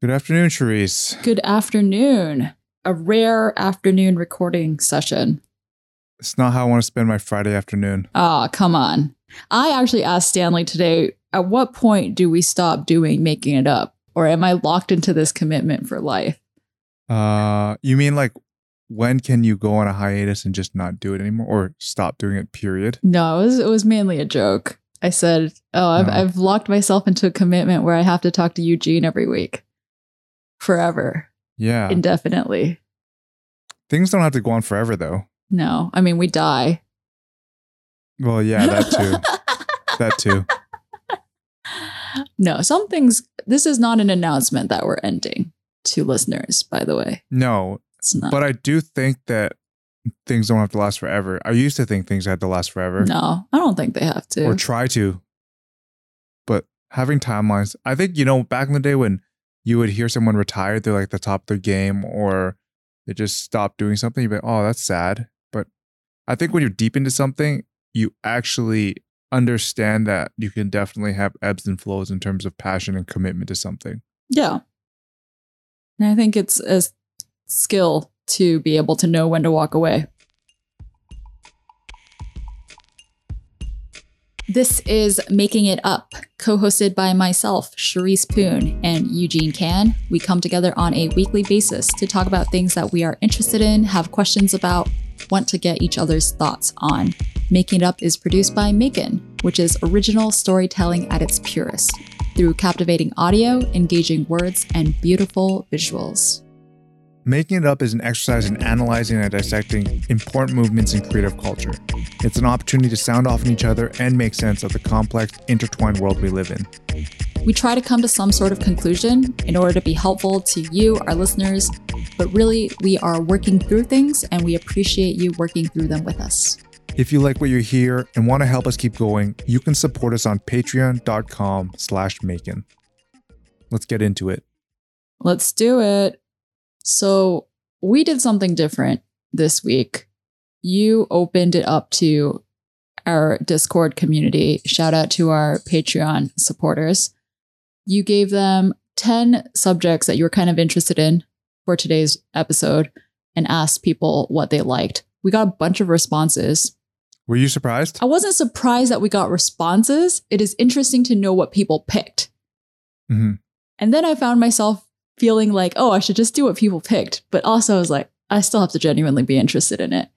Good afternoon, Charisse. Good afternoon. A rare afternoon recording session. It's not how I want to spend my Friday afternoon. Ah, come on. I actually asked Stanley today at what point do we stop doing making it up? Or am I locked into this commitment for life? Uh, you mean like when can you go on a hiatus and just not do it anymore or stop doing it, period? No, it was, it was mainly a joke. I said, Oh, I've, No. I've locked myself into a commitment where I have to talk to Eugene every week forever, Yeah. indefinitely. Things don't have to go on forever, though. No, I mean, we die. Well, yeah, that too. that too. no, some things, this is not an announcement that we're ending to listeners, by the way. No, It's not. but I do think that things don't have to last forever. I used to think things had to last forever no, I don't think they have to. or try to. But having timelines, I think, you know, back in the day when you would hear someone retire, they're like the top of their game or they just stop doing something, you'd be like, oh, that's sad. But I think when you're deep into something, you actually understand that you can definitely have ebbs and flows in terms of passion and commitment to something. yeah. And I think it's a skill to be able to know when to walk away. This is Making It Up, co hosted by myself, Charisse Poon, and Eugene Kan. We come together on a weekly basis to talk about things that we are interested in, have questions about, want to get each other's thoughts on. Making It Up is produced by Maekan, which is original storytelling at its purest, through captivating audio, engaging words, and beautiful visuals. Making it up is an exercise in analyzing and dissecting important movements in creative culture. It's an opportunity to sound off on each other and make sense of the complex, intertwined world we live in. We try to come to some sort of conclusion in order to be helpful to you, our listeners, but really, we are working through things and we appreciate you working through them with us. If you like what you hear and want to help us keep going, you can support us on patreon.com slash maekan. Let's get into it. Let's do it. So, we did something different this week. You opened it up to our Discord community. Shout out to our Patreon supporters. You gave them 10 subjects that you were kind of interested in for today's episode and asked people what they liked. We got a bunch of responses. Were you surprised? I wasn't surprised that we got responses. It is interesting to know what people picked. hmm And then I found myself feeling like, oh, I should just do what people picked. But also, I was like, I still have to genuinely be interested in it.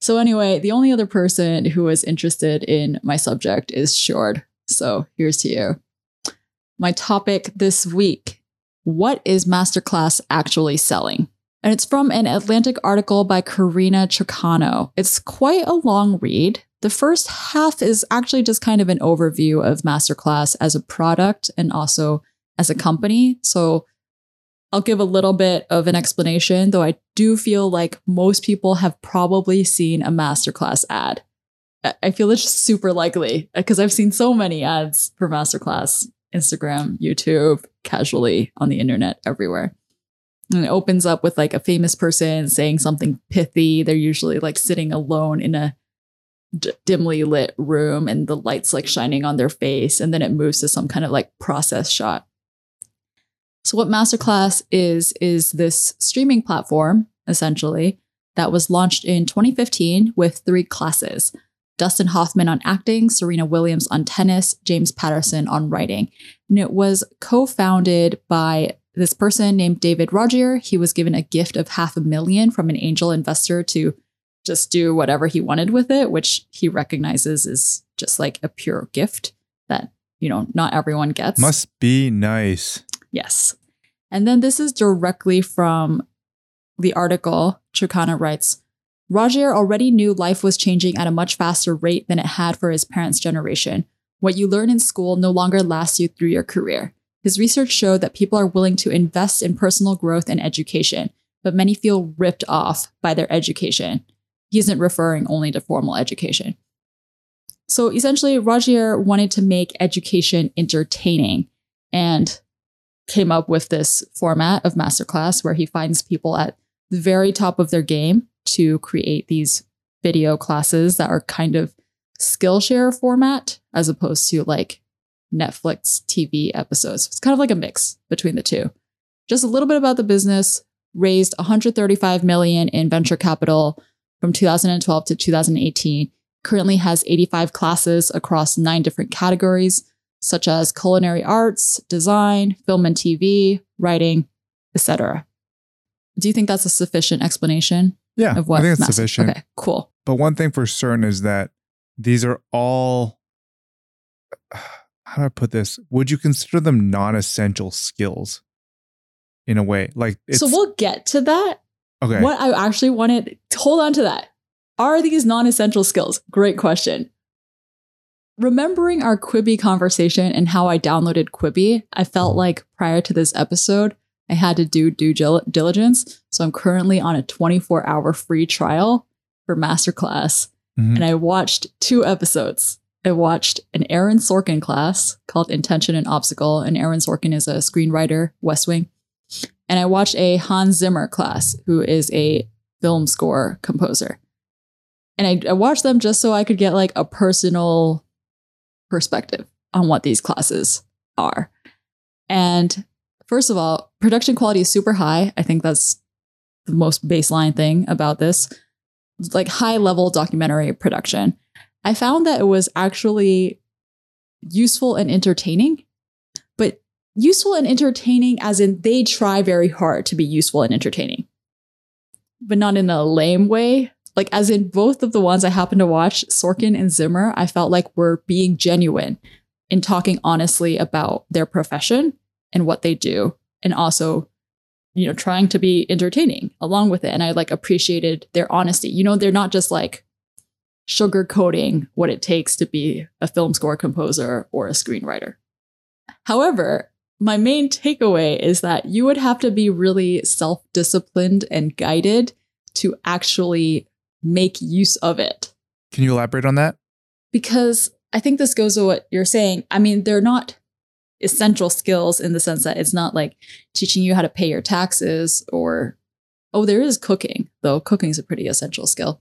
So, anyway, the only other person who was interested in my subject is Shord. So, here's to you. My topic this week What is Masterclass actually selling? And it's from an Atlantic article by Carina Chocano. It's quite a long read. The first half is actually just kind of an overview of Masterclass as a product and also as a company. So I'll give a little bit of an explanation, though I do feel like most people have probably seen a Masterclass ad. I- feel it's super likely because I've seen so many ads for Masterclass Instagram, YouTube, casually on the internet, everywhere. And it opens up with like a famous person saying something pithy. They're usually like sitting alone in a d- dimly lit room and the lights like shining on their face. And then it moves to some kind of like process shot. So, what Masterclass is, is this streaming platform essentially that was launched in 2015 with three classes Dustin Hoffman on acting, Serena Williams on tennis, James Patterson on writing. And it was co founded by this person named David Rogier. He was given a gift of half a million from an angel investor to just do whatever he wanted with it, which he recognizes is just like a pure gift that, you know, not everyone gets. Must be nice. Yes. And then this is directly from the article. Chocano writes Rogier already knew life was changing at a much faster rate than it had for his parents' generation. What you learn in school no longer lasts you through your career. His research showed that people are willing to invest in personal growth and education, but many feel ripped off by their education. He isn't referring only to formal education. So essentially, Rogier wanted to make education entertaining and came up with this format of masterclass where he finds people at the very top of their game to create these video classes that are kind of Skillshare format as opposed to like Netflix TV episodes. It's kind of like a mix between the two. just a little bit about the business. Raised 135 million in venture capital from 2012 to 2018. Currently has 85 classes across nine different categories, such as culinary arts, design, film and TV, writing, etc. Do you think that's a sufficient explanation Yeah, of what? I think it's sufficient. Okay, cool. But one thing for certain is that these are all. How do I put this? Would you consider them non-essential skills? In a way, like so we'll get to that. okay. What I actually wanted, hold on to that. Are these non essential skills? Great question. Remembering our Quibi conversation and how I downloaded Quibi, I felt like prior to this episode, I had to do due diligence. So I'm currently on a 24 hour free trial for Masterclass. Mhm. And I watched two episodes. I watched an Aaron Sorkin class called Intention and Obstacle. And Aaron Sorkin is a screenwriter, West Wing. And I watched a Hans Zimmer class, who is a film score composer. And I, I watched them just so I could get like a personal perspective on what these classes are. And first of all, production quality is super high. I think that's the most baseline thing about this. Like high level documentary production. I found that it was actually useful and entertaining, but useful and entertaining as in they try very hard to be useful and entertaining, but not in a lame way. Like, as in both of the ones I happened to watch, Sorkin and Zimmer, I felt like were being genuine in talking honestly about their profession and what they do, and also, you know, trying to be entertaining along with it. And I like appreciated their honesty. You know, they're not just like sugarcoating what it takes to be a film score composer or a screenwriter. However, my main takeaway is that you would have to be really self disciplined and guided to actually make use of it. Can you elaborate on that? Because I think this goes to what you're saying. I mean, they're not essential skills in the sense that it's not like teaching you how to pay your taxes or, oh, there is cooking, though cooking is a pretty essential skill.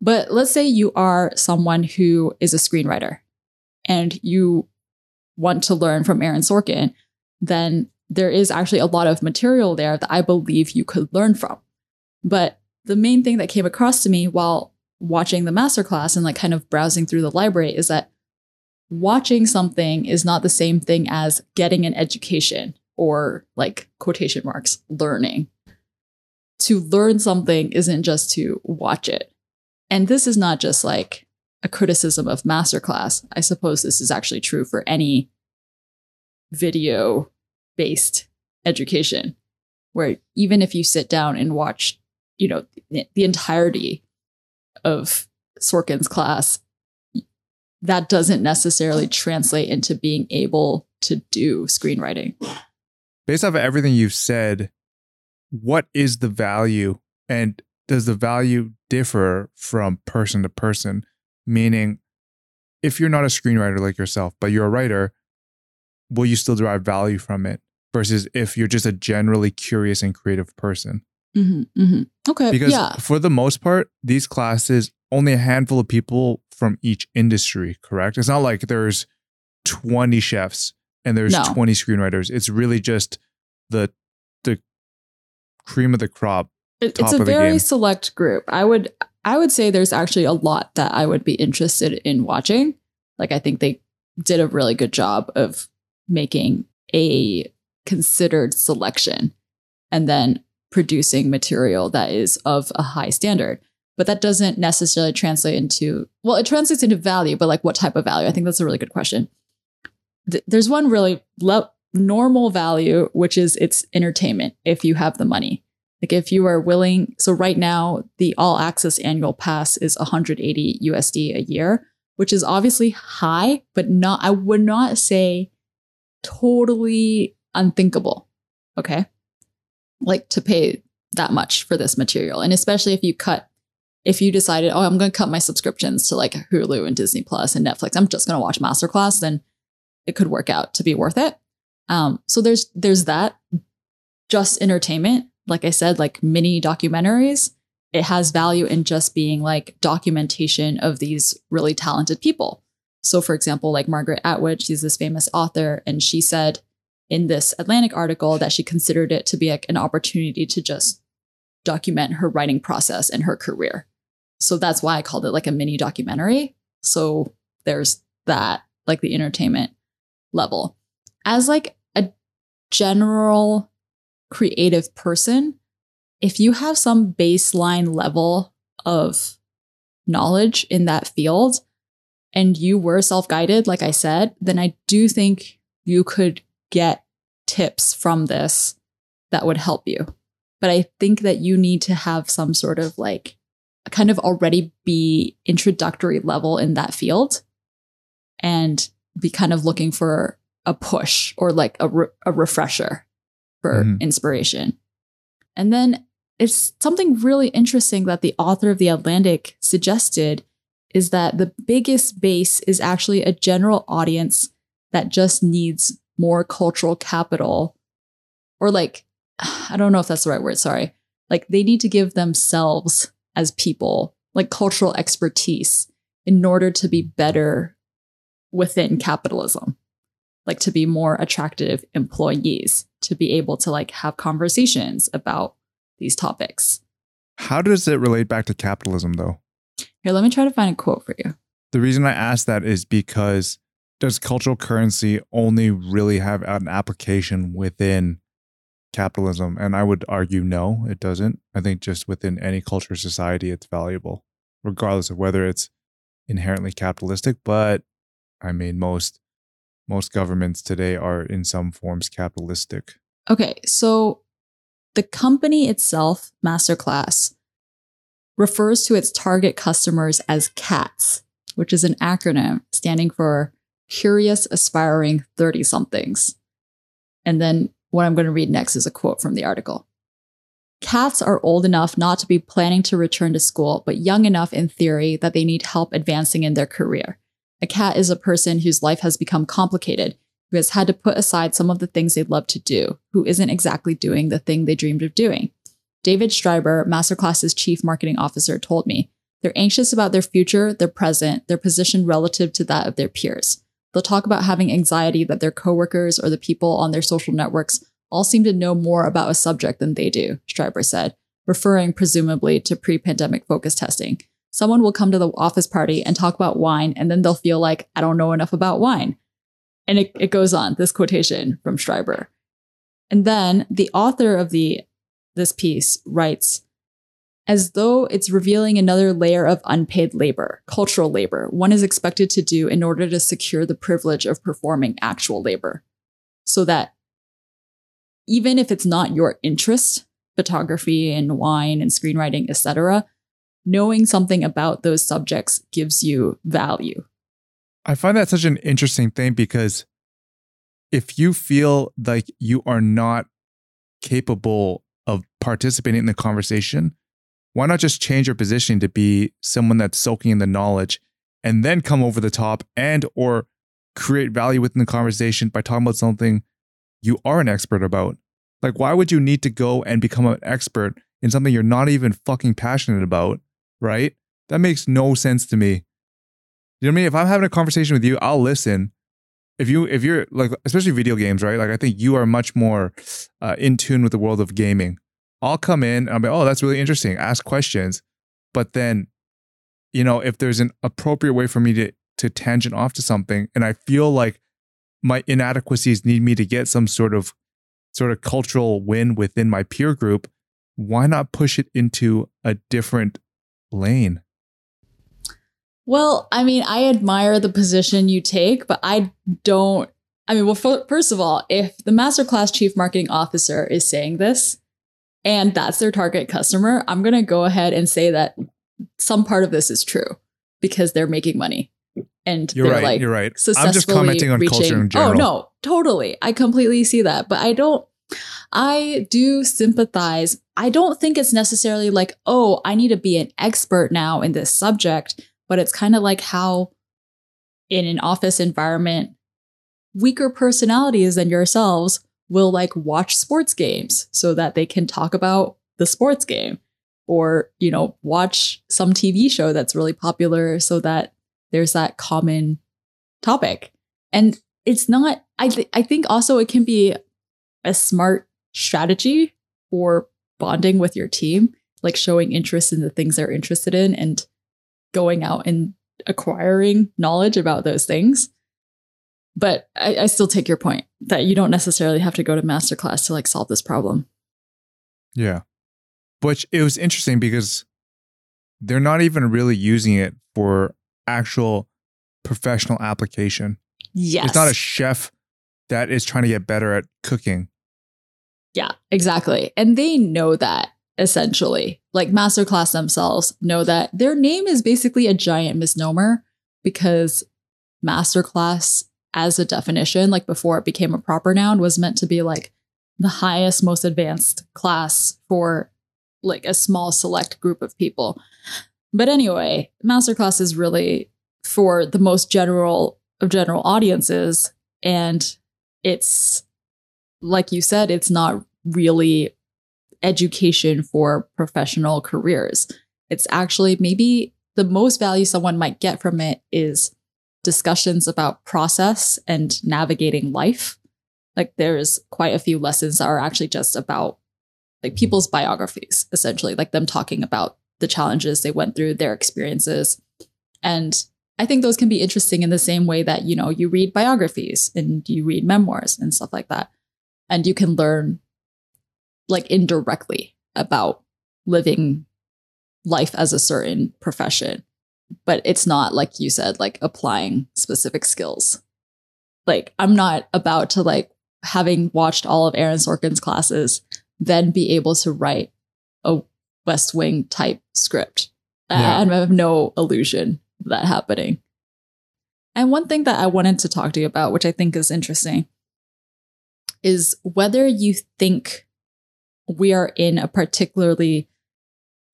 But let's say you are someone who is a screenwriter and you want to learn from Aaron Sorkin, then there is actually a lot of material there that I believe you could learn from. But the main thing that came across to me while watching the masterclass and like kind of browsing through the library is that watching something is not the same thing as getting an education or like quotation marks learning. To learn something isn't just to watch it. And this is not just like a criticism of masterclass. I suppose this is actually true for any video based education where even if you sit down and watch, you know, the, entirety of Sorkin's class, that doesn't necessarily translate into being able to do screenwriting. Based off of everything you've said, what is the value and does the value differ from person to person? Meaning, if you're not a screenwriter like yourself, but you're a writer, will you still derive value from it? Versus if you're just a generally curious and creative person. Mm-hmm, mm-hmm. Okay. Because yeah. for the most part, these classes, only a handful of people from each industry, correct? It's not like there's 20 chefs and there's No. 20 screenwriters. It's really just the the cream of the crop. It- it's a very select group. I would I would say there's actually a lot that I would be interested in watching. Like I think they did a really good job of making a considered selection and then producing material that is of a high standard. But that doesn't necessarily translate into well, it translates into value, but like what type of value? I think that's a really good question. Th- there's one really le- normal value, which is it's entertainment if you have the money. Like if you are willing, so right now the all access annual pass is 180 USD a year, which is obviously high, but not I would not say totally unthinkable. Okay? Like to pay that much for this material. And especially if you cut if you decided, "Oh, I'm going to cut my subscriptions to like Hulu and Disney Plus and Netflix. I'm just going to watch Masterclass," then it could work out to be worth it. Um, so there's there's that just entertainment like I said, like mini documentaries, it has value in just being like documentation of these really talented people. So, for example, like Margaret Atwood, she's this famous author, and she said in this Atlantic article that she considered it to be like an opportunity to just document her writing process and her career. So that's why I called it like a mini documentary. So there's that, like the entertainment level. As like a general creative person, if you have some baseline level of knowledge in that field and you were self guided, like I said, then I do think you could get tips from this that would help you. But I think that you need to have some sort of like kind of already be introductory level in that field and be kind of looking for a push or like a, re- a refresher for Mhm. inspiration. And then it's something really interesting that the author of The Atlantic suggested is that the biggest base is actually a general audience that just needs more cultural capital or like I don't know if that's the right word, sorry. Like they need to give themselves as people like cultural expertise in order to be better within capitalism. Like to be more attractive employees, to be able to like have conversations about these topics. How does it relate back to capitalism, though? Here, let me try to find a quote for you. The reason I ask that is because does cultural currency only really have an application within capitalism? And I would argue no, it doesn't. I think just within any culture society, it's valuable, regardless of whether it's inherently capitalistic. But I mean, most most governments today are in some forms capitalistic. Okay, so the company itself, Masterclass, refers to its target customers as CATS, which is an acronym standing for Curious Aspiring 30 somethings. And then what I'm going to read next is a quote from the article. Cats are old enough not to be planning to return to school, but young enough in theory that they need help advancing in their career. A cat is a person whose life has become complicated, who has had to put aside some of the things they'd love to do, who isn't exactly doing the thing they dreamed of doing. David Schriber, Masterclass's chief marketing officer, told me they're anxious about their future, their present, their position relative to that of their peers. They'll talk about having anxiety that their coworkers or the people on their social networks all seem to know more about a subject than they do, Schriber said, referring presumably to pre pandemic focus testing. Someone will come to the office party and talk about wine, and then they'll feel like, I don't know enough about wine. And it, it goes on, this quotation from Schriber. And then the author of the this piece writes, as though it's revealing another layer of unpaid labor, cultural labor, one is expected to do in order to secure the privilege of performing actual labor. So that even if it's not your interest, photography and wine and screenwriting, etc., knowing something about those subjects gives you value. I find that such an interesting thing because if you feel like you are not capable of participating in the conversation, why not just change your position to be someone that's soaking in the knowledge and then come over the top and or create value within the conversation by talking about something you are an expert about? Like why would you need to go and become an expert in something you're not even fucking passionate about, right? That makes no sense to me. You know what I mean? If I'm having a conversation with you, I'll listen. If you if you're like especially video games, right? Like I think you are much more uh, in tune with the world of gaming. I'll come in and I'll be, oh, that's really interesting. Ask questions, but then, you know, if there's an appropriate way for me to to tangent off to something, and I feel like my inadequacies need me to get some sort of sort of cultural win within my peer group, why not push it into a different lane? Well, I mean, I admire the position you take, but I don't. I mean, well, first of all, if the masterclass chief marketing officer is saying this and that's their target customer, I'm going to go ahead and say that some part of this is true because they're making money. And You're right. like you're right. I'm just commenting on reaching, culture in oh, general. Oh no, totally. I completely see that, but I don't. I do sympathize. I don't think it's necessarily like, oh, I need to be an expert now in this subject, but it's kind of like how in an office environment, weaker personalities than yourselves will like watch sports games so that they can talk about the sports game or, you know, watch some TV show that's really popular so that there's that common topic. And it's not I th- I think also it can be a smart strategy for bonding with your team, like showing interest in the things they're interested in and going out and acquiring knowledge about those things. But I, I still take your point that you don't necessarily have to go to masterclass to like solve this problem. Yeah. Which it was interesting because they're not even really using it for actual professional application. Yes. It's not a chef that is trying to get better at cooking. Yeah, exactly. And they know that essentially. Like Masterclass themselves know that their name is basically a giant misnomer because Masterclass, as a definition, like before it became a proper noun, was meant to be like the highest, most advanced class for like a small select group of people. But anyway, Masterclass is really for the most general of general audiences. And it's like you said, it's not really education for professional careers. It's actually maybe the most value someone might get from it is discussions about process and navigating life. Like there's quite a few lessons that are actually just about like people's biographies, essentially, like them talking about the challenges they went through, their experiences. And I think those can be interesting in the same way that, you know, you read biographies and you read memoirs and stuff like that. And you can learn like indirectly about living life as a certain profession. But it's not like you said, like applying specific skills. Like I'm not about to like having watched all of Aaron Sorkin's classes, then be able to write a West Wing type script. Yeah. I have no illusion of that happening. And one thing that I wanted to talk to you about, which I think is interesting, is whether you think we are in a particularly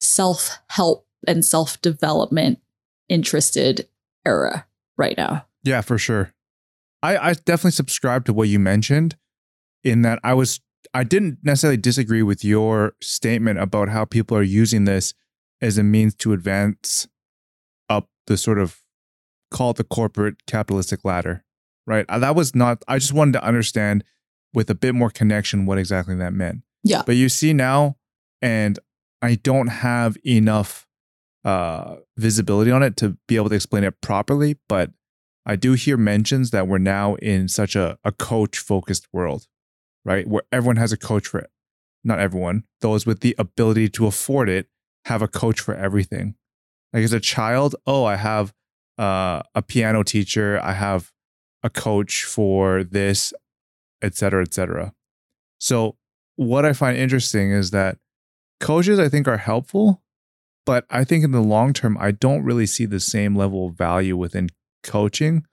self help and self development interested era right now. Yeah, for sure. I, I definitely subscribe to what you mentioned in that I was I didn't necessarily disagree with your statement about how people are using this as a means to advance up the sort of call it the corporate capitalistic ladder. Right. Uh, That was not I just wanted to understand with a bit more connection what exactly that meant. Yeah. But you see now, and I don't have enough uh visibility on it to be able to explain it properly, but I do hear mentions that we're now in such a, a coach focused world, right? Where everyone has a coach for it. Not everyone, those with the ability to afford it have a coach for everything. Like as a child, oh, I have uh, a piano teacher, I have a coach for this, et cetera, et cetera. So what I find interesting is that coaches I think are helpful, but I think in the long term, I don't really see the same level of value within coaching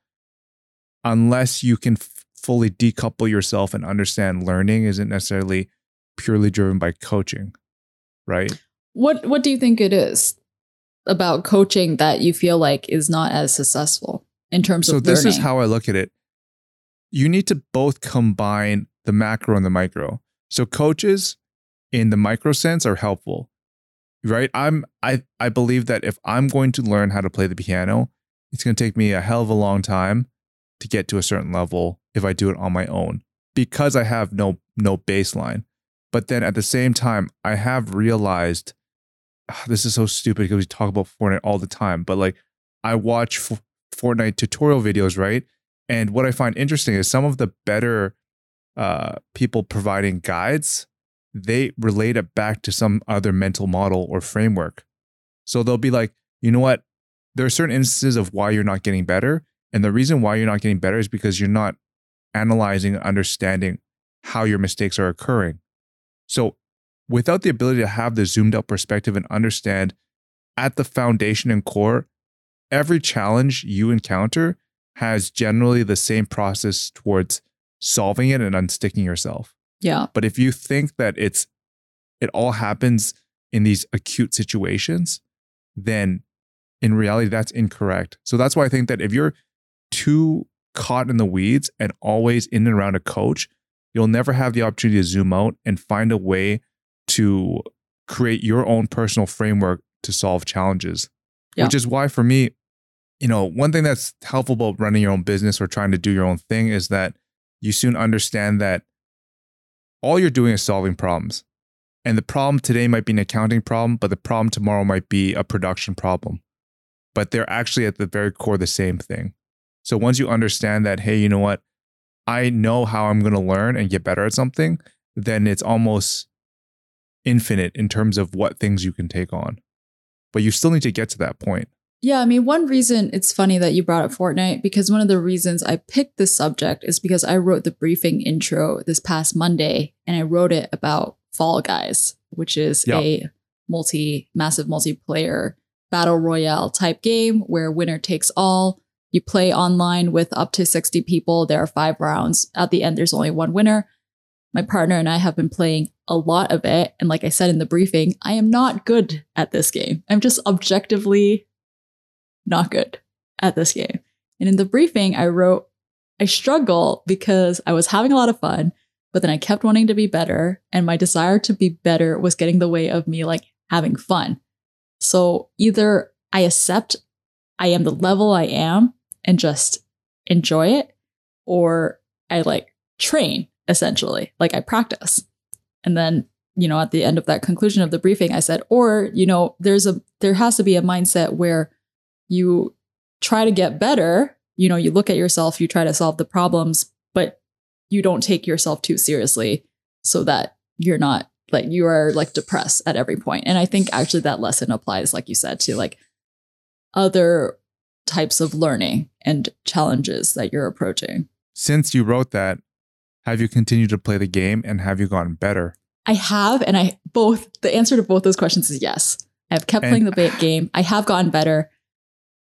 unless you can f- fully decouple yourself and understand learning isn't necessarily purely driven by coaching, right? What what do you think it is about coaching that you feel like is not as successful in terms So of this is how I look at it. You need to both combine the macro and the micro. So coaches in the micro sense are helpful. Right? I'm I I believe that if I'm going to learn how to play the piano, it's going to take me a hell of a long time to get to a certain level if I do it on my own because I have no no baseline. But then at the same time, I have realized ah, this is so stupid because we talk about Fortnite all the time, but like I watch F- Fortnite tutorial videos, right? And what I find interesting is some of the better uh, people providing guides, they relate it back to some other mental model or framework. So they'll be like, you know what? There are certain instances of why you're not getting better. And the reason why you're not getting better is because you're not analyzing and understanding how your mistakes are occurring. So without the ability to have the zoomed out perspective and understand at the foundation and core, every challenge you encounter has generally the same process towards solving it and unsticking yourself. Yeah. But if you think that it's it all happens in these acute situations, then in reality that's incorrect. So that's why I think that if you're too caught in the weeds and always in and around a coach, you'll never have the opportunity to zoom out and find a way to create your own personal framework to solve challenges. Yeah. Which is why for me, you know, one thing that's helpful about running your own business or trying to do your own thing is that you soon understand that all you're doing is solving problems. And the problem today might be an accounting problem, but the problem tomorrow might be a production problem. But they're actually at the very core the same thing. So once you understand that, hey, you know what? I know how I'm going to learn and get better at something, then it's almost infinite in terms of what things you can take on. But you still need to get to that point. Yeah, I mean, one reason it's funny that you brought up Fortnite because one of the reasons I picked this subject is because I wrote the briefing intro this past Monday and I wrote it about Fall Guys, which is Yeah. a multi massive multiplayer battle royale type game where winner takes all. You play online with up to 60 people. There are five rounds. At the end, there's only one winner. My partner and I have been playing a lot of it. And like I said in the briefing, I am not good at this game. I'm just objectively not good at this game. And in the briefing, I wrote, I struggle because I was having a lot of fun, but then I kept wanting to be better. And my desire to be better was getting the way of me like having fun. So either I accept I am the level I am and just enjoy it, or I like train essentially, like I practice. And then, you know, at the end of that conclusion of the briefing, I said, or, you know, there's a, there has to be a mindset where you try to get better. You know, you look at yourself, you try to solve the problems, but you don't take yourself too seriously so that you're not like you are like depressed at every point. And I think actually that lesson applies, like you said, to like other types of learning and challenges that you're approaching. Since you wrote that, have you continued to play the game and have you gotten better? I have, and I both the answer to both those questions is yes. I've kept And- playing the game. I have gotten better.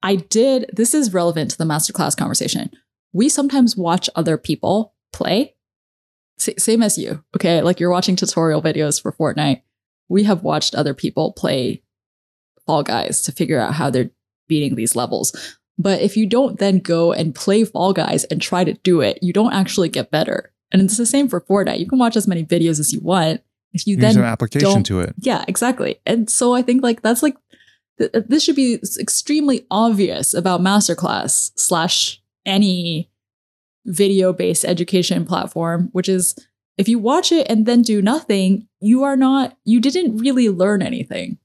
I did. This is relevant to the masterclass conversation. We sometimes watch other people play, S- same as you. Okay, like you're watching tutorial videos for Fortnite. We have watched other people play Fall Guys to figure out how they're beating these levels. But if you don't then go and play Fall Guys and try to do it, you don't actually get better. And it's the same for Fortnite. You can watch as many videos as you want. If you need then some application don't- to it. yeah, exactly. And so I think like that's like th- uh, this should be extremely obvious about masterclass slash any video based education platform, which is if you watch it and then do nothing, you are not you didn't really learn anything,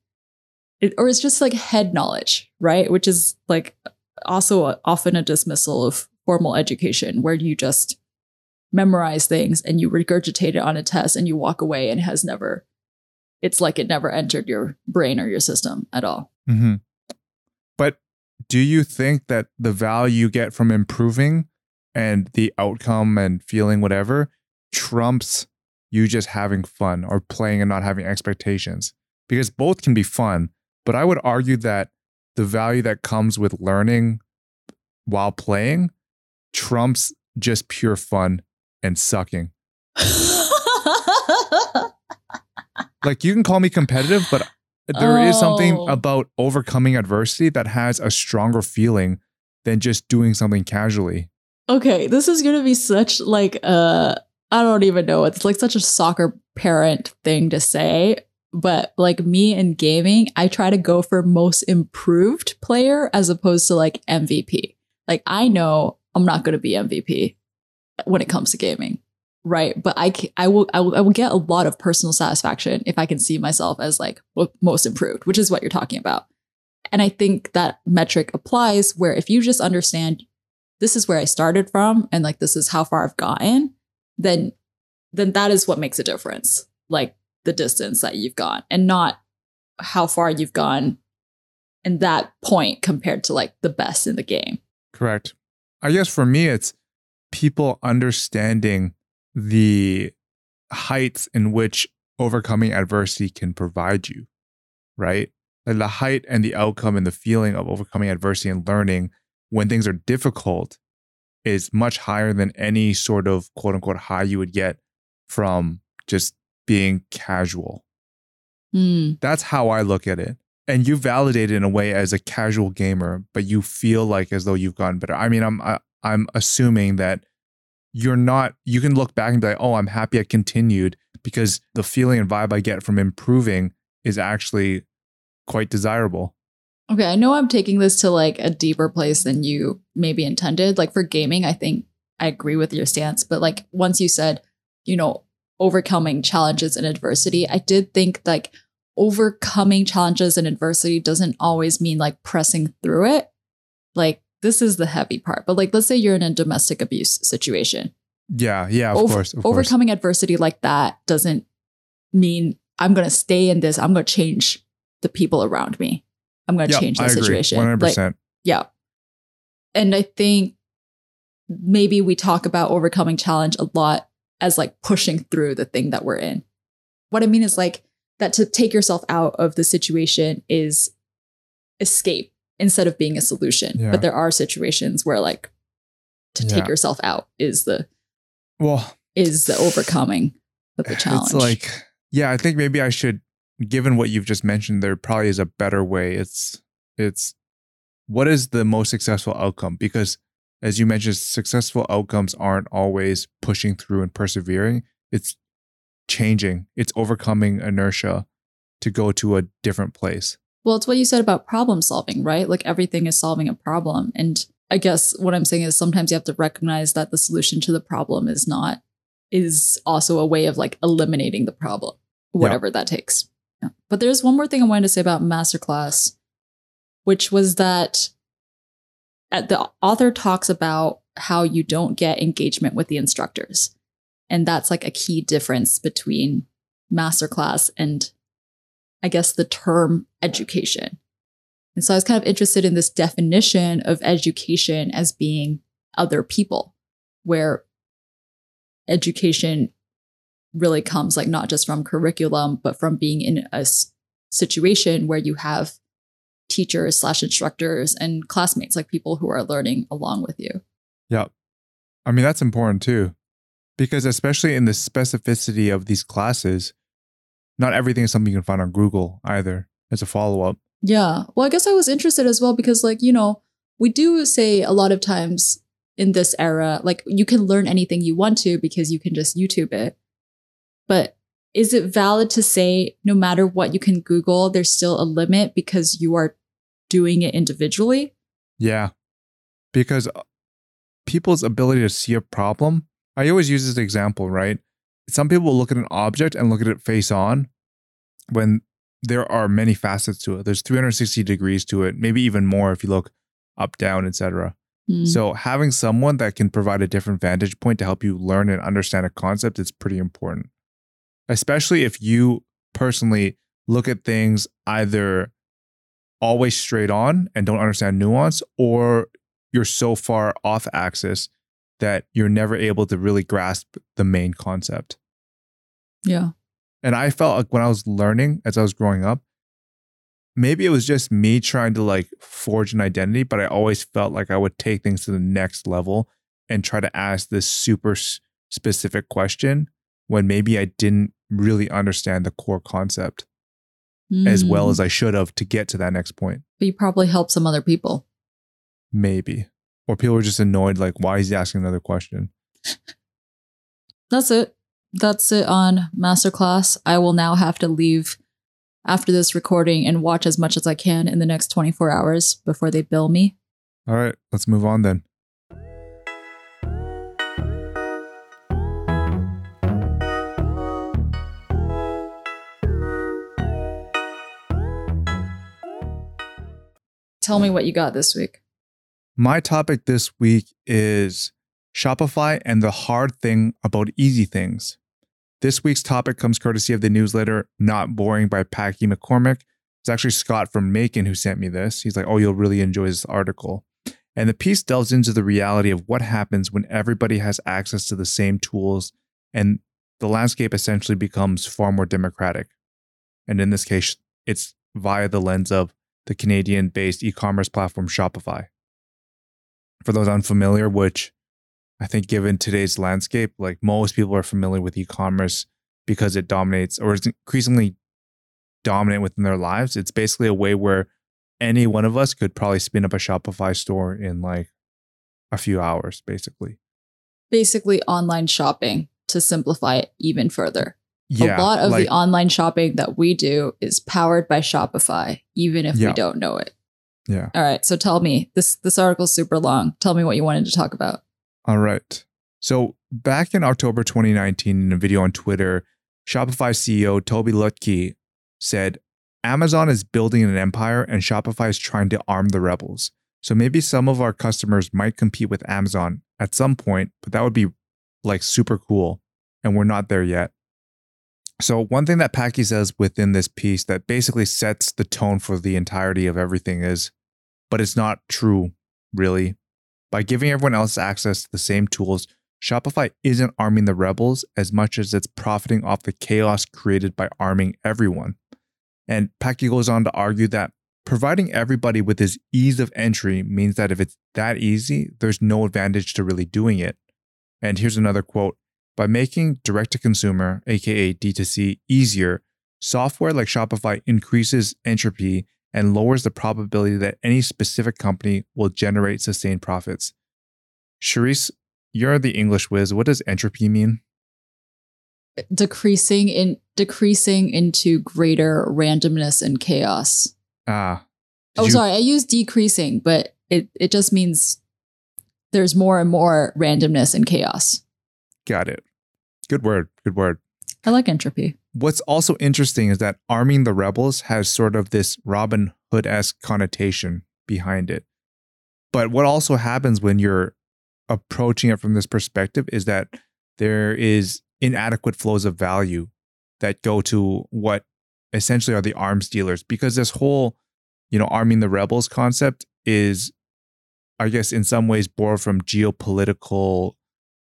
it, or it's just like head knowledge, right? Which is like also a, often a dismissal of formal education, where you just memorize things and you regurgitate it on a test and you walk away and has never it's like it never entered your brain or your system at all. Hmm But do you think that the value you get from improving and the outcome and feeling whatever trumps you just having fun or playing and not having expectations? Because both can be fun, but I would argue that the value that comes with learning while playing trumps just pure fun and sucking. Like you can call me competitive, but there is something Oh. about overcoming adversity that has a stronger feeling than just doing something casually. okay, this is going to be such like uh I don't even know. It's like such a soccer parent thing to say, but like me in gaming, I try to go for most improved player as opposed to like MVP. Like I know I'm not going to be MVP when it comes to gaming, right? But I I will I will I will get a lot of personal satisfaction if I can see myself as like most improved, which is what you're talking about. And I think that metric applies where if you just understand this is where I started from and like this is how far I've gotten, then then that is what makes a difference. Like the distance that you've gone and not how far you've gone in that point compared to like the best in the game. Correct. I guess for me, it's people understanding the heights in which overcoming adversity can provide you, right? Like the height and the outcome and the feeling of overcoming adversity and learning when things are difficult is much higher than any sort of quote unquote high you would get from just being casual. Hmm. That's how I look at it. And you validate it in a way as a casual gamer, but you feel like as though you've gotten better. I mean, I'm I, I'm assuming that you're not. You can look back and be like, "Oh, I'm happy I continued," because the feeling and vibe I get from improving is actually quite desirable. Okay, I know I'm taking this to like a deeper place than you maybe intended. Like for gaming, I think I agree with your stance. But like once you said, you know, overcoming challenges and adversity, I did think like overcoming challenges and adversity doesn't always mean like pressing through it. Like this is the heavy part. But like let's say you're in a domestic abuse situation. Yeah, yeah, of Over- course. Of course. overcoming adversity like that doesn't mean I'm going to stay in this. I'm going to change the people around me. I'm going to Yep, change the situation. 100%. Like, yeah. And I think maybe we talk about overcoming challenge a lot as like pushing through the thing that we're in. What I mean is like that to take yourself out of the situation is escape instead of being a solution. Yeah. But there are situations where like to take Yeah. yourself out is the well, is the overcoming of the challenge. It's like, yeah, I think maybe I should, given what you've just mentioned, there probably is a better way. It's, it's, what is the most successful outcome? Because as you mentioned, successful outcomes aren't always pushing through and persevering. It's changing, it's overcoming inertia to go to a different place. Well, it's what you said about problem solving, right? Like everything is solving a problem. And I guess what I'm saying is sometimes you have to recognize that the solution to the problem is not, is also a way of like eliminating the problem, whatever that takes. Yeah. But there's one more thing I wanted to say about Masterclass, which was that at the author talks about how you don't get engagement with the instructors. And that's like a key difference between Masterclass and I guess the term education. And so I was kind of interested in this definition of education as being other people, where education really comes like not just from curriculum, but from being in a s- situation where you have teachers slash instructors and classmates, like people who are learning along with you. Yep. I mean, that's important too, because especially in the specificity of these classes, not everything is something you can find on Google either as a follow up. Yeah. Well, I guess I was interested as well because, like, you know, we do say a lot of times in this era, like, you can learn anything you want to because you can just YouTube it. But is it valid to say no matter what you can Google, there's still a limit because you are doing it individually? Yeah. Because uh, people's ability to see a problem, I always use this example, right? Some people will look at an object and look at it face on when there are many facets to it. There's 360 degrees to it, maybe even more if you look up, down, etc. Hmm. So having someone that can provide a different vantage point to help you learn and understand a concept is pretty important. Especially if you personally look at things either always straight on and don't understand nuance or you're so far off axis that you're never able to really grasp the main concept. yeah. And I felt like when I was learning as I was growing up, maybe it was just me trying to like forge an identity, but I always felt like I would take things to the next level and try to ask this super specific question when maybe I didn't really understand the core concept as well Hmm. as I should have to get to that next point. But you probably help some other people. Maybe. Or people are just annoyed, like, why is he asking another question? That's it. That's it on Masterclass. I will now have to leave after this recording and watch as much as I can in the next 24 hours before they bill me. All right, let's move on then. Tell me what you got this week. My topic this week is Shopify and the hard thing about easy things. This week's topic comes courtesy of the newsletter Not Boring by Packy McCormick. It's actually Scott from Maekan who sent me this. He's like, Oh, you'll really enjoy this article. And the piece delves into the reality of what happens when everybody has access to the same tools and the landscape essentially becomes far more democratic. And in this case, it's via the lens of the Canadian based e commerce platform Shopify. For those unfamiliar, which I think given today's landscape, like most people are familiar with e commerce because it dominates or is increasingly dominant within their lives. It's basically a way where any one of us could probably spin up a Shopify store in like a few hours, basically. Basically, online shopping to simplify it even further. Yeah. a lot of like, the online shopping that we do is powered by Shopify, even if Yeah. we don't know it. Yeah. All right. So tell me this this article's super long. Tell me what you wanted to talk about. All right. So back in October 2019, in a video on Twitter, Shopify CEO Tobi Lütke said, Amazon is building an empire and Shopify is trying to arm the rebels. So maybe some of our customers might compete with Amazon at some point, but that would be like super cool. And we're not there yet. So, one thing that Packy says within this piece that basically sets the tone for the entirety of everything is, but it's not true, really. By giving everyone else access to the same tools, Shopify isn't arming the rebels as much as it's profiting off the chaos created by arming everyone. And Packy goes on to argue that providing everybody with this ease of entry means that if it's that easy, there's no advantage to really doing it. And here's another quote By making direct to consumer, aka D2C, easier, software like Shopify increases entropy and lowers the probability that any specific company will generate sustained profits. Charisse, you're the English whiz. What does entropy mean? Decreasing in decreasing into greater randomness and chaos. Ah. Oh, you- sorry, I use decreasing, but it, it just means there's more and more randomness and chaos. Got it. Good word. Good word. I like entropy. What's also interesting is that arming the rebels has sort of this Robin Hood esque connotation behind it. But what also happens when you're approaching it from this perspective is that there is inadequate flows of value that go to what essentially are the arms dealers because this whole you know arming the rebels concept is i guess in some ways borrowed from geopolitical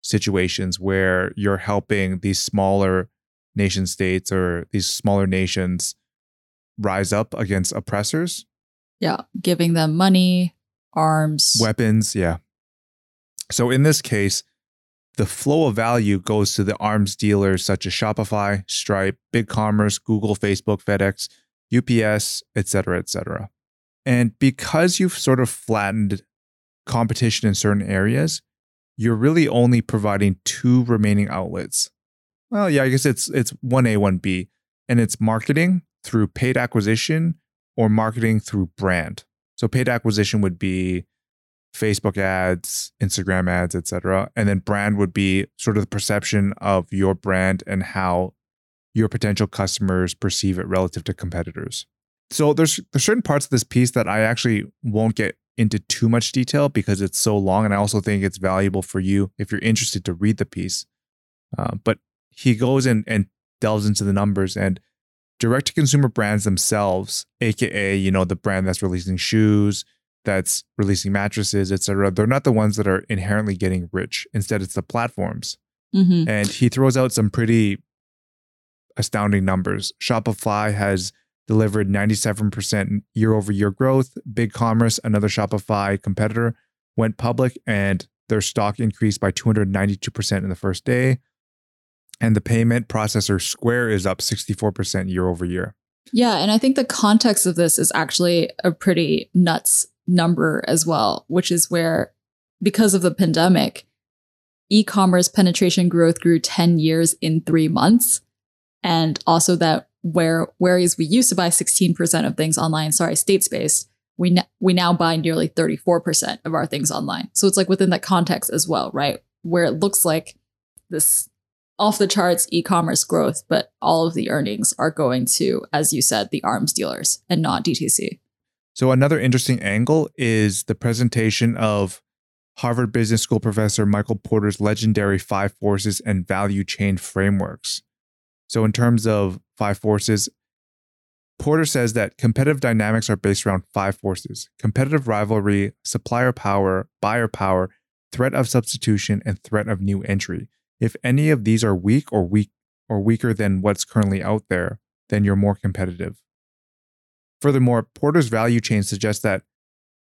situations where you're helping these smaller nation states or these smaller nations rise up against oppressors yeah giving them money arms weapons yeah so in this case the flow of value goes to the arms dealers such as Shopify, Stripe, BigCommerce, Google, Facebook, FedEx, UPS, etc., etc. And because you've sort of flattened competition in certain areas, you're really only providing two remaining outlets. Well, yeah, I guess it's it's 1A, 1B, and it's marketing through paid acquisition or marketing through brand. So paid acquisition would be Facebook ads, Instagram ads, etc. And then brand would be sort of the perception of your brand and how your potential customers perceive it relative to competitors. So there's there's certain parts of this piece that I actually won't get into too much detail because it's so long, and I also think it's valuable for you if you're interested to read the piece. Uh, but he goes in and delves into the numbers and direct to consumer brands themselves, aka you know the brand that's releasing shoes, that's releasing mattresses, etc. They're not the ones that are inherently getting rich. Instead, it's the platforms. Mm-hmm. And he throws out some pretty astounding numbers. Shopify has delivered 97% year over year growth. BigCommerce, another Shopify competitor, went public and their stock increased by 292% in the first day. And the payment processor Square is up 64% year over year. Yeah. And I think the context of this is actually a pretty nuts number as well, which is where, because of the pandemic, e commerce penetration growth grew 10 years in three months. And also that where whereas we used to buy 16% of things online, sorry, state space, we, n- we now buy nearly 34% of our things online. So it's like within that context as well, right? Where it looks like this off the charts e-commerce growth, but all of the earnings are going to, as you said, the arms dealers and not DTC. So, another interesting angle is the presentation of Harvard Business School professor Michael Porter's legendary five forces and value chain frameworks. So, in terms of five forces, Porter says that competitive dynamics are based around five forces competitive rivalry, supplier power, buyer power, threat of substitution, and threat of new entry. If any of these are weak or weak or weaker than what's currently out there, then you're more competitive. Furthermore, Porter's value chain suggests that,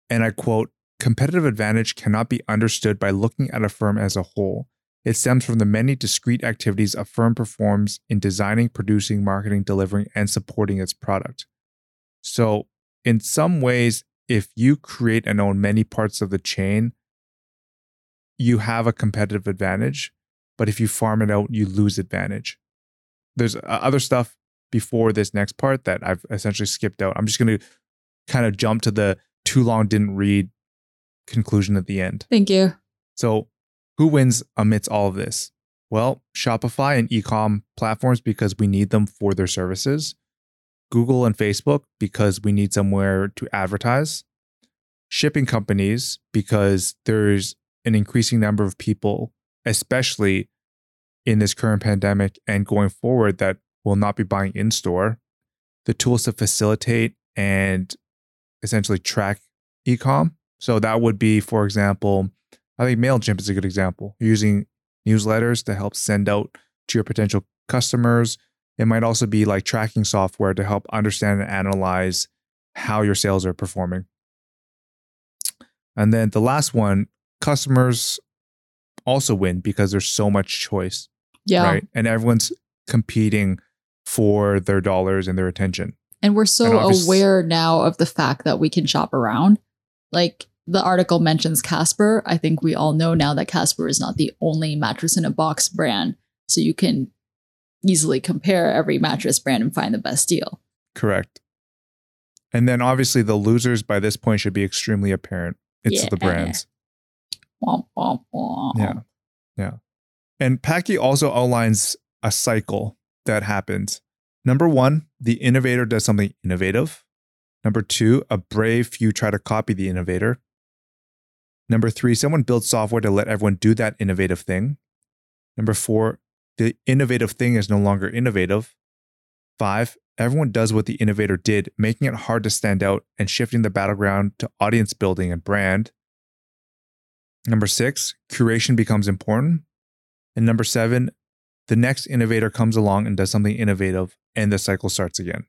and I quote, competitive advantage cannot be understood by looking at a firm as a whole. It stems from the many discrete activities a firm performs in designing, producing, marketing, delivering, and supporting its product. So, in some ways, if you create and own many parts of the chain, you have a competitive advantage. But if you farm it out, you lose advantage. There's uh, other stuff before this next part that I've essentially skipped out. I'm just going to kind of jump to the too long didn't read conclusion at the end. Thank you. So, Who wins amidst all of this? Well, Shopify and ecom platforms because we need them for their services. Google and Facebook because we need somewhere to advertise. Shipping companies because there's an increasing number of people, especially in this current pandemic and going forward, that will not be buying in store. The tools to facilitate and essentially track ecom. So that would be, for example, I think MailChimp is a good example. You're using newsletters to help send out to your potential customers. It might also be like tracking software to help understand and analyze how your sales are performing. And then the last one, customers also win because there's so much choice, Yeah. right? And everyone's competing for their dollars and their attention. And we're so And aware now of the fact that we can shop around. Like the article mentions Casper. I think we all know now that Casper is not the only mattress in a box brand. So you can easily compare every mattress brand and find the best deal. Correct. And then obviously the losers by this point should be extremely apparent. It's the brands. Womp, womp, womp. Yeah. Yeah. And Packy also outlines a cycle that happens. Number one, the innovator does something innovative. Number two, a brave few try to copy the innovator. Number three, someone builds software to let everyone do that innovative thing. Number four, the innovative thing is no longer innovative. Five, everyone does what the innovator did, making it hard to stand out and shifting the battleground to audience building and brand. Number six, curation becomes important. And number seven, the next innovator comes along and does something innovative, and the cycle starts again.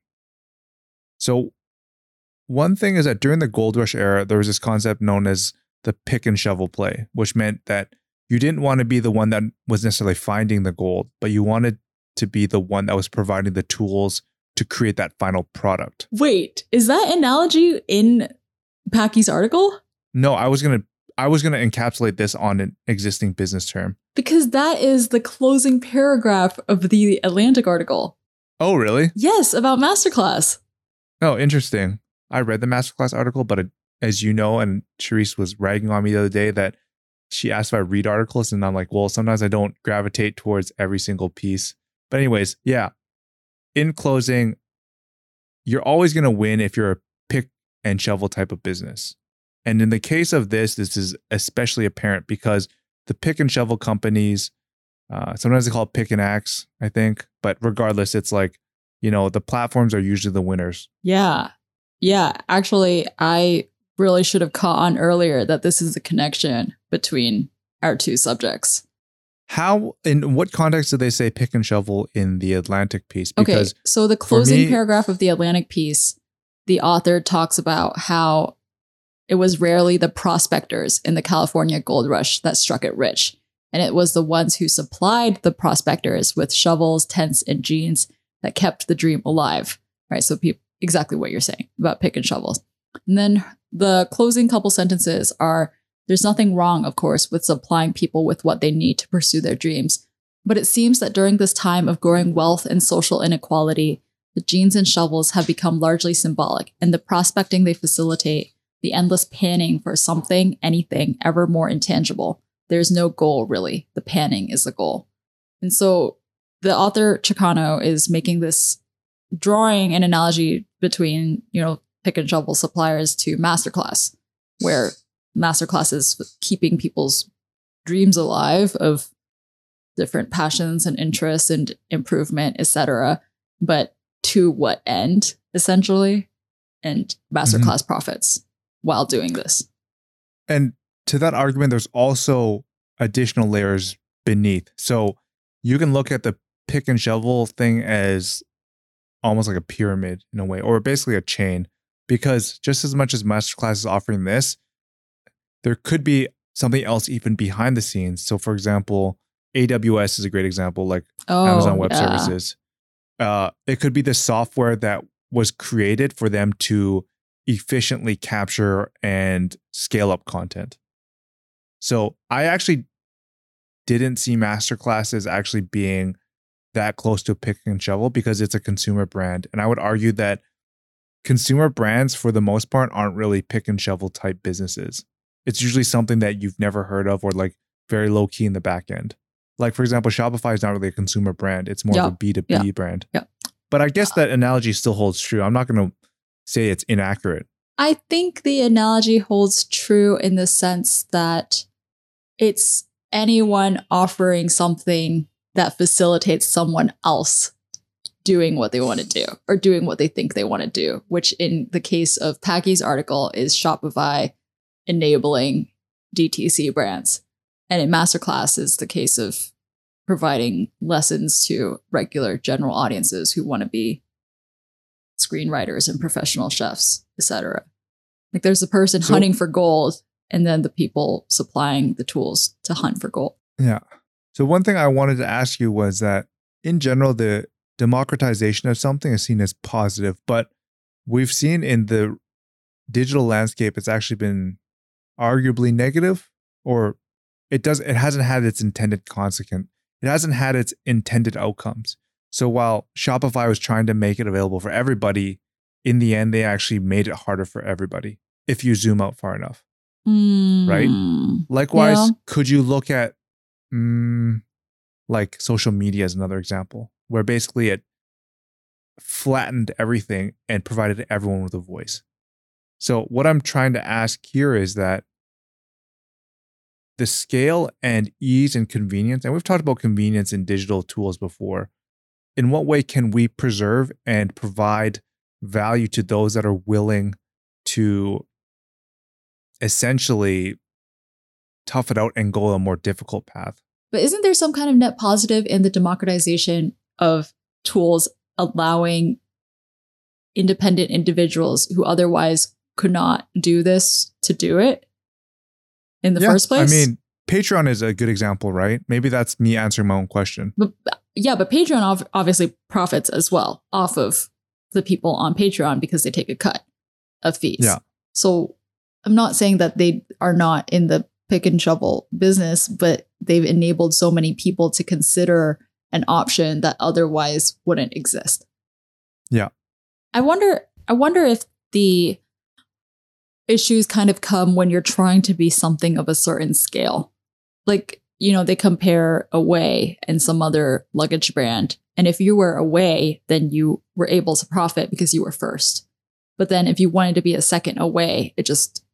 So, one thing is that during the gold rush era, there was this concept known as the pick and shovel play, which meant that you didn't want to be the one that was necessarily finding the gold, but you wanted to be the one that was providing the tools to create that final product. Wait, is that analogy in Packy's article? No, I was gonna I was gonna encapsulate this on an existing business term. Because that is the closing paragraph of the Atlantic article. Oh, really? Yes, about Masterclass. Oh, interesting. I read the masterclass article, but it, as you know, and Charisse was ragging on me the other day that she asked if I read articles, and I'm like, well, sometimes I don't gravitate towards every single piece. But anyways, yeah. In closing, you're always going to win if you're a pick and shovel type of business. And in the case of this, this is especially apparent because the pick and shovel companies, uh, sometimes they call it pick and axe, I think. But regardless, it's like, you know, the platforms are usually the winners. Yeah. Yeah. Actually, I really should have caught on earlier that this is a connection between our two subjects. How, in what context do they say pick and shovel in the Atlantic piece? Because okay. So the closing me- paragraph of the Atlantic piece, the author talks about how it was rarely the prospectors in the California gold rush that struck it rich. And it was the ones who supplied the prospectors with shovels, tents, and jeans that kept the dream alive. Right. So people, exactly what you're saying about pick and shovels. And then the closing couple sentences are there's nothing wrong, of course, with supplying people with what they need to pursue their dreams. But it seems that during this time of growing wealth and social inequality, the jeans and shovels have become largely symbolic, and the prospecting they facilitate, the endless panning for something, anything, ever more intangible. There's no goal, really. The panning is the goal. And so the author Chocano is making this drawing an analogy between, you know, pick and shovel suppliers to masterclass, where masterclass is keeping people's dreams alive of different passions and interests and improvement, etc. But to what end, essentially? And mm-hmm. masterclass profits while doing this. And to that argument, there's also additional layers beneath. So you can look at the pick and shovel thing as almost like a pyramid in a way, or basically a chain, because just as much as Masterclass is offering this, there could be something else even behind the scenes. So, for example, AWS is a great example, like Oh, Amazon Web yeah. Services. Uh, it could be the software that was created for them to efficiently capture and scale up content. So I actually didn't see masterclass as actually being that close to pick and shovel because it's a consumer brand. And I would argue that consumer brands, for the most part, aren't really pick and shovel type businesses. It's usually something that you've never heard of or like very low key in the back end. Like for example, Shopify is not really a consumer brand; it's more of a B two B brand. Yeah. But I guess uh that analogy still holds true. I'm not going to say it's inaccurate. I think the analogy holds true in the sense that it's anyone offering something that facilitates someone else doing what they want to do or doing what they think they want to do, which in the case of Packy's article is Shopify enabling DTC brands. And in Masterclass is the case of providing lessons to regular general audiences who want to be screenwriters and professional chefs, etc. Like there's a person So- hunting for gold and then the people supplying the tools to hunt for gold. Yeah. So one thing I wanted to ask you was that in general, the democratization of something is seen as positive, but we've seen in the digital landscape, it's actually been arguably negative, or it does it hasn't had its intended consequence. It hasn't had its intended outcomes. So while Shopify was trying to make it available for everybody, in the end, they actually made it harder for everybody if you zoom out far enough. Right? Mm. Likewise, Yeah. could you look at mm, like social media as another example, where basically it flattened everything and provided everyone with a voice? So, what I'm trying to ask here is that the scale and ease and convenience, and we've talked about convenience in digital tools before. In what way can we preserve and provide value to those that are willing to essentially tough it out and go a more difficult path. But isn't there some kind of net positive in the democratization of tools allowing independent individuals who otherwise could not do this to do it in the Yeah, first place? I mean, Patreon is a good example, right? Maybe that's me answering my own question. but, yeah, but Patreon obviously profits as well off of the people on Patreon because they take a cut of fees. Yeah. So I'm not saying that they are not in the pick and shovel business, but they've enabled so many people to consider an option that otherwise wouldn't exist. Yeah. I wonder I wonder if the issues kind of come when you're trying to be something of a certain scale. Like, you know, they compare Away and some other luggage brand. And if you were Away, then you were able to profit because you were first. But then if you wanted to be a second away, it just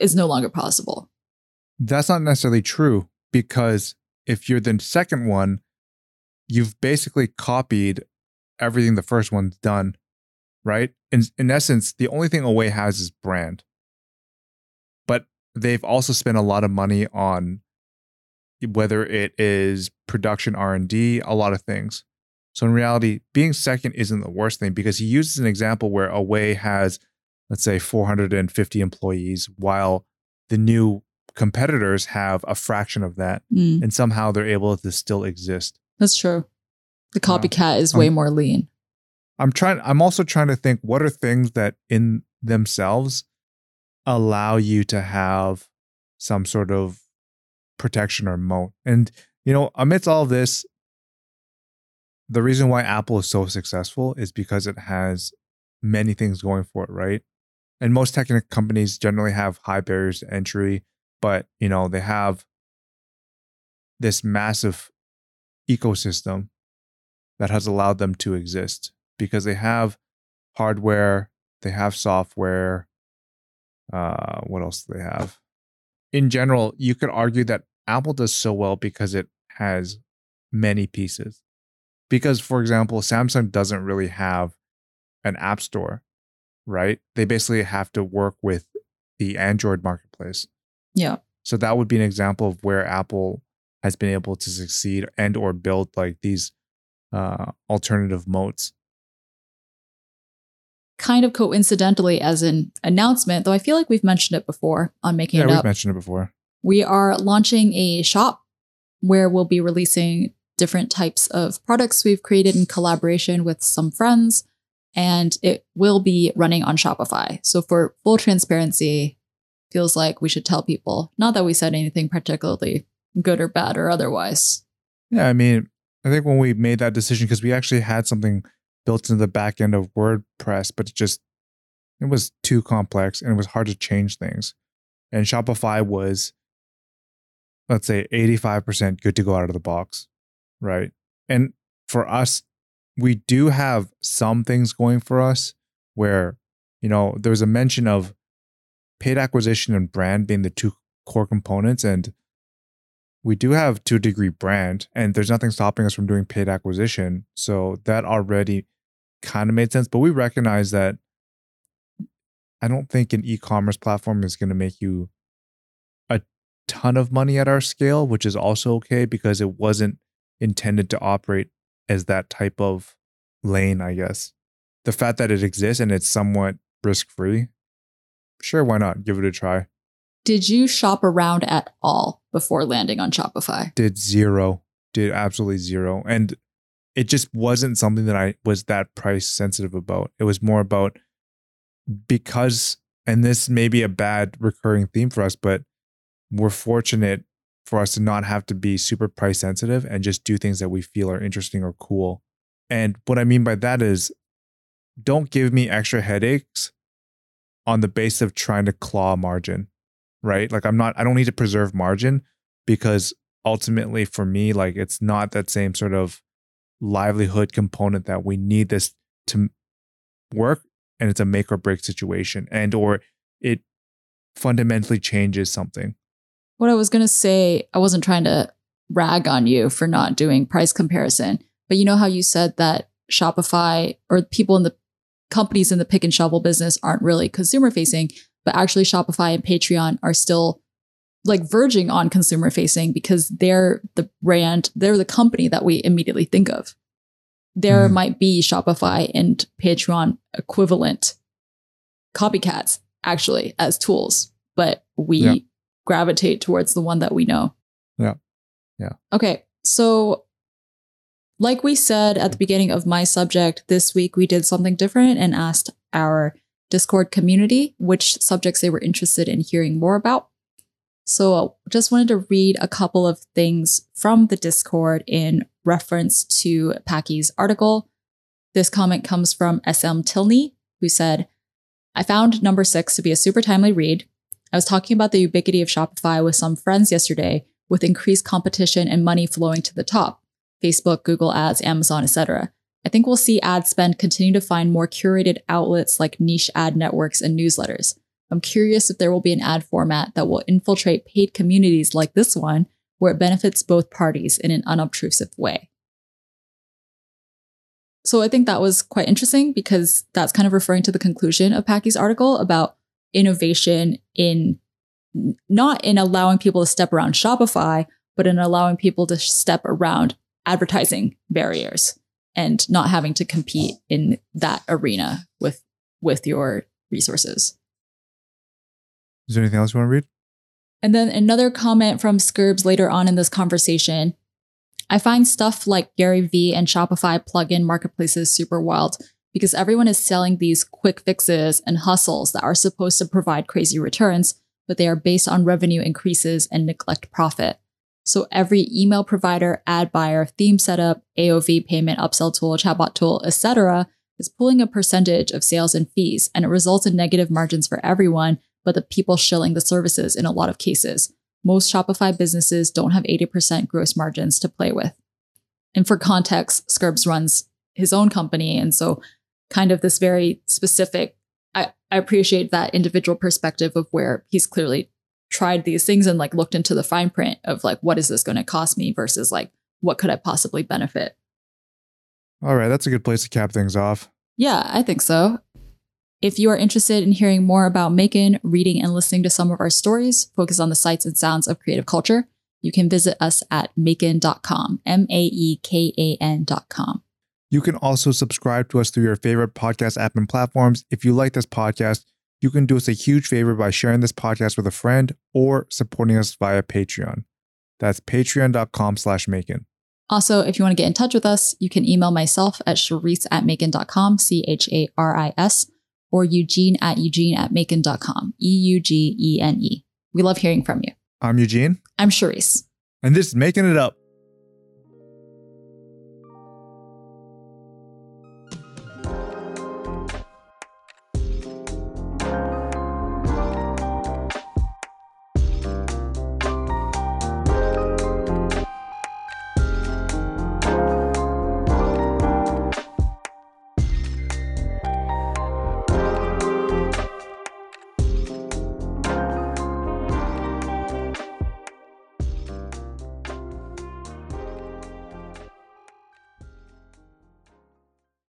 is no longer possible. That's not necessarily true because if you're the second one, you've basically copied everything the first one's done, right? In, in essence, the only thing Away has is brand. But they've also spent a lot of money on whether it is production R&D, a lot of things. So in reality, being second isn't the worst thing because he uses an example where Away has, let's say, 450 employees, while the new competitors have a fraction of that, Mm, and somehow they're able to still exist. That's true. The copycat is Um, way more lean. I'm trying. I'm also trying to think what are things that in themselves allow you to have some sort of protection or moat. And you know, amidst all this, the reason why Apple is so successful is because it has many things going for it, right? And most tech companies generally have high barriers to entry, but you know, they have this massive ecosystem that has allowed them to exist because they have hardware, they have software. Uh, what else do they have? In general, you could argue that Apple does so well because it has many pieces. Because, for example, Samsung doesn't really have an app store, right? They basically have to work with the Android marketplace. Yeah. So that would be an example of where Apple has been able to succeed and or build like these uh, alternative moats. Kind of coincidentally as an announcement, though I feel like we've mentioned it before on making Yeah, it we've up. mentioned it before. we are launching a shop where we'll be releasing different types of products we've created in collaboration with some friends and it will be running on Shopify. So for full transparency, feels like we should tell people, not that we said anything particularly good or bad or otherwise. Yeah, I mean, I think when we made that decision, because we actually had something built into the back end of WordPress, but it just it was too complex and it was hard to change things. And Shopify was let's say 85% good to go out of the box, right? And for us, we do have some things going for us where, you know, there's a mention of paid acquisition and brand being the two core components. And we do have a degree brand, and there's nothing stopping us from doing paid acquisition. So that already kind of made sense. But we recognize that I don't think an e commerce platform is going to make you a ton of money at our scale, which is also okay because it wasn't intended to operate as that type of lane, I guess. The fact that it exists and it's somewhat risk free, sure, why not? Give it a try. Did you shop around at all before landing on Shopify? Did zero, did absolutely zero. And it just wasn't something that I was that price sensitive about. It was more about because, and this may be a bad recurring theme for us, but we're fortunate for us to not have to be super price sensitive and just do things that we feel are interesting or cool. And what I mean by that is don't give me extra headaches on the base of trying to claw margin, right? Like I'm not, I don't need to preserve margin because ultimately for me, like it's not that same sort of livelihood component that we need this to work and it's a make or break situation and or it fundamentally changes something what I was going to say, I wasn't trying to rag on you for not doing price comparison, but you know how you said that Shopify or people in the companies in the pick and shovel business aren't really consumer facing, but actually Shopify and Patreon are still like verging on consumer facing because they're the brand, they're the company that we immediately think of. There mm. might be Shopify and Patreon equivalent copycats actually as tools, but we yeah gravitate towards the one that we know. Yeah. Yeah. Okay. So, like we said at the beginning of my subject, this week we did something different and asked our Discord community which subjects they were interested in hearing more about. So, just wanted to read a couple of things from the Discord in reference to Packy's article. This comment comes from SM Tilney, who said, I found number six to be a super timely read. I was talking about the ubiquity of Shopify with some friends yesterday with increased competition and money flowing to the top Facebook, Google Ads, Amazon, etc. I think we'll see ad spend continue to find more curated outlets like niche ad networks and newsletters. I'm curious if there will be an ad format that will infiltrate paid communities like this one, where it benefits both parties in an unobtrusive way. So I think that was quite interesting because that's kind of referring to the conclusion of Packy's article about innovation in not in allowing people to step around Shopify, but in allowing people to step around advertising barriers and not having to compete in that arena with with your resources. Is there anything else you want to read? And then another comment from Scurbs later on in this conversation. I find stuff like Gary Vee and Shopify plugin marketplaces super wild because everyone is selling these quick fixes and hustles that are supposed to provide crazy returns, but they are based on revenue increases and neglect profit. So every email provider, ad buyer, theme setup, AOV payment, upsell tool, chatbot tool, etc., is pulling a percentage of sales and fees, and it results in negative margins for everyone, but the people shilling the services in a lot of cases. Most Shopify businesses don't have 80% gross margins to play with. And for context, Scurbs runs his own company, and so kind of this very specific I, I appreciate that individual perspective of where he's clearly tried these things and like looked into the fine print of like what is this going to cost me versus like what could I possibly benefit. All right, that's a good place to cap things off. Yeah, I think so. If you are interested in hearing more about Maekan, reading and listening to some of our stories, focus on the sights and sounds of creative culture, you can visit us at maekan.com, M A E K A N.com. You can also subscribe to us through your favorite podcast app and platforms. If you like this podcast, you can do us a huge favor by sharing this podcast with a friend or supporting us via Patreon. That's patreon.com slash Maekan. Also, if you want to get in touch with us, you can email myself at charis at maekan.com, C H A R I S, or Eugene at Eugene at maekan.com, E U G E N E. We love hearing from you. I'm Eugene. I'm Charis. And this is Making It Up.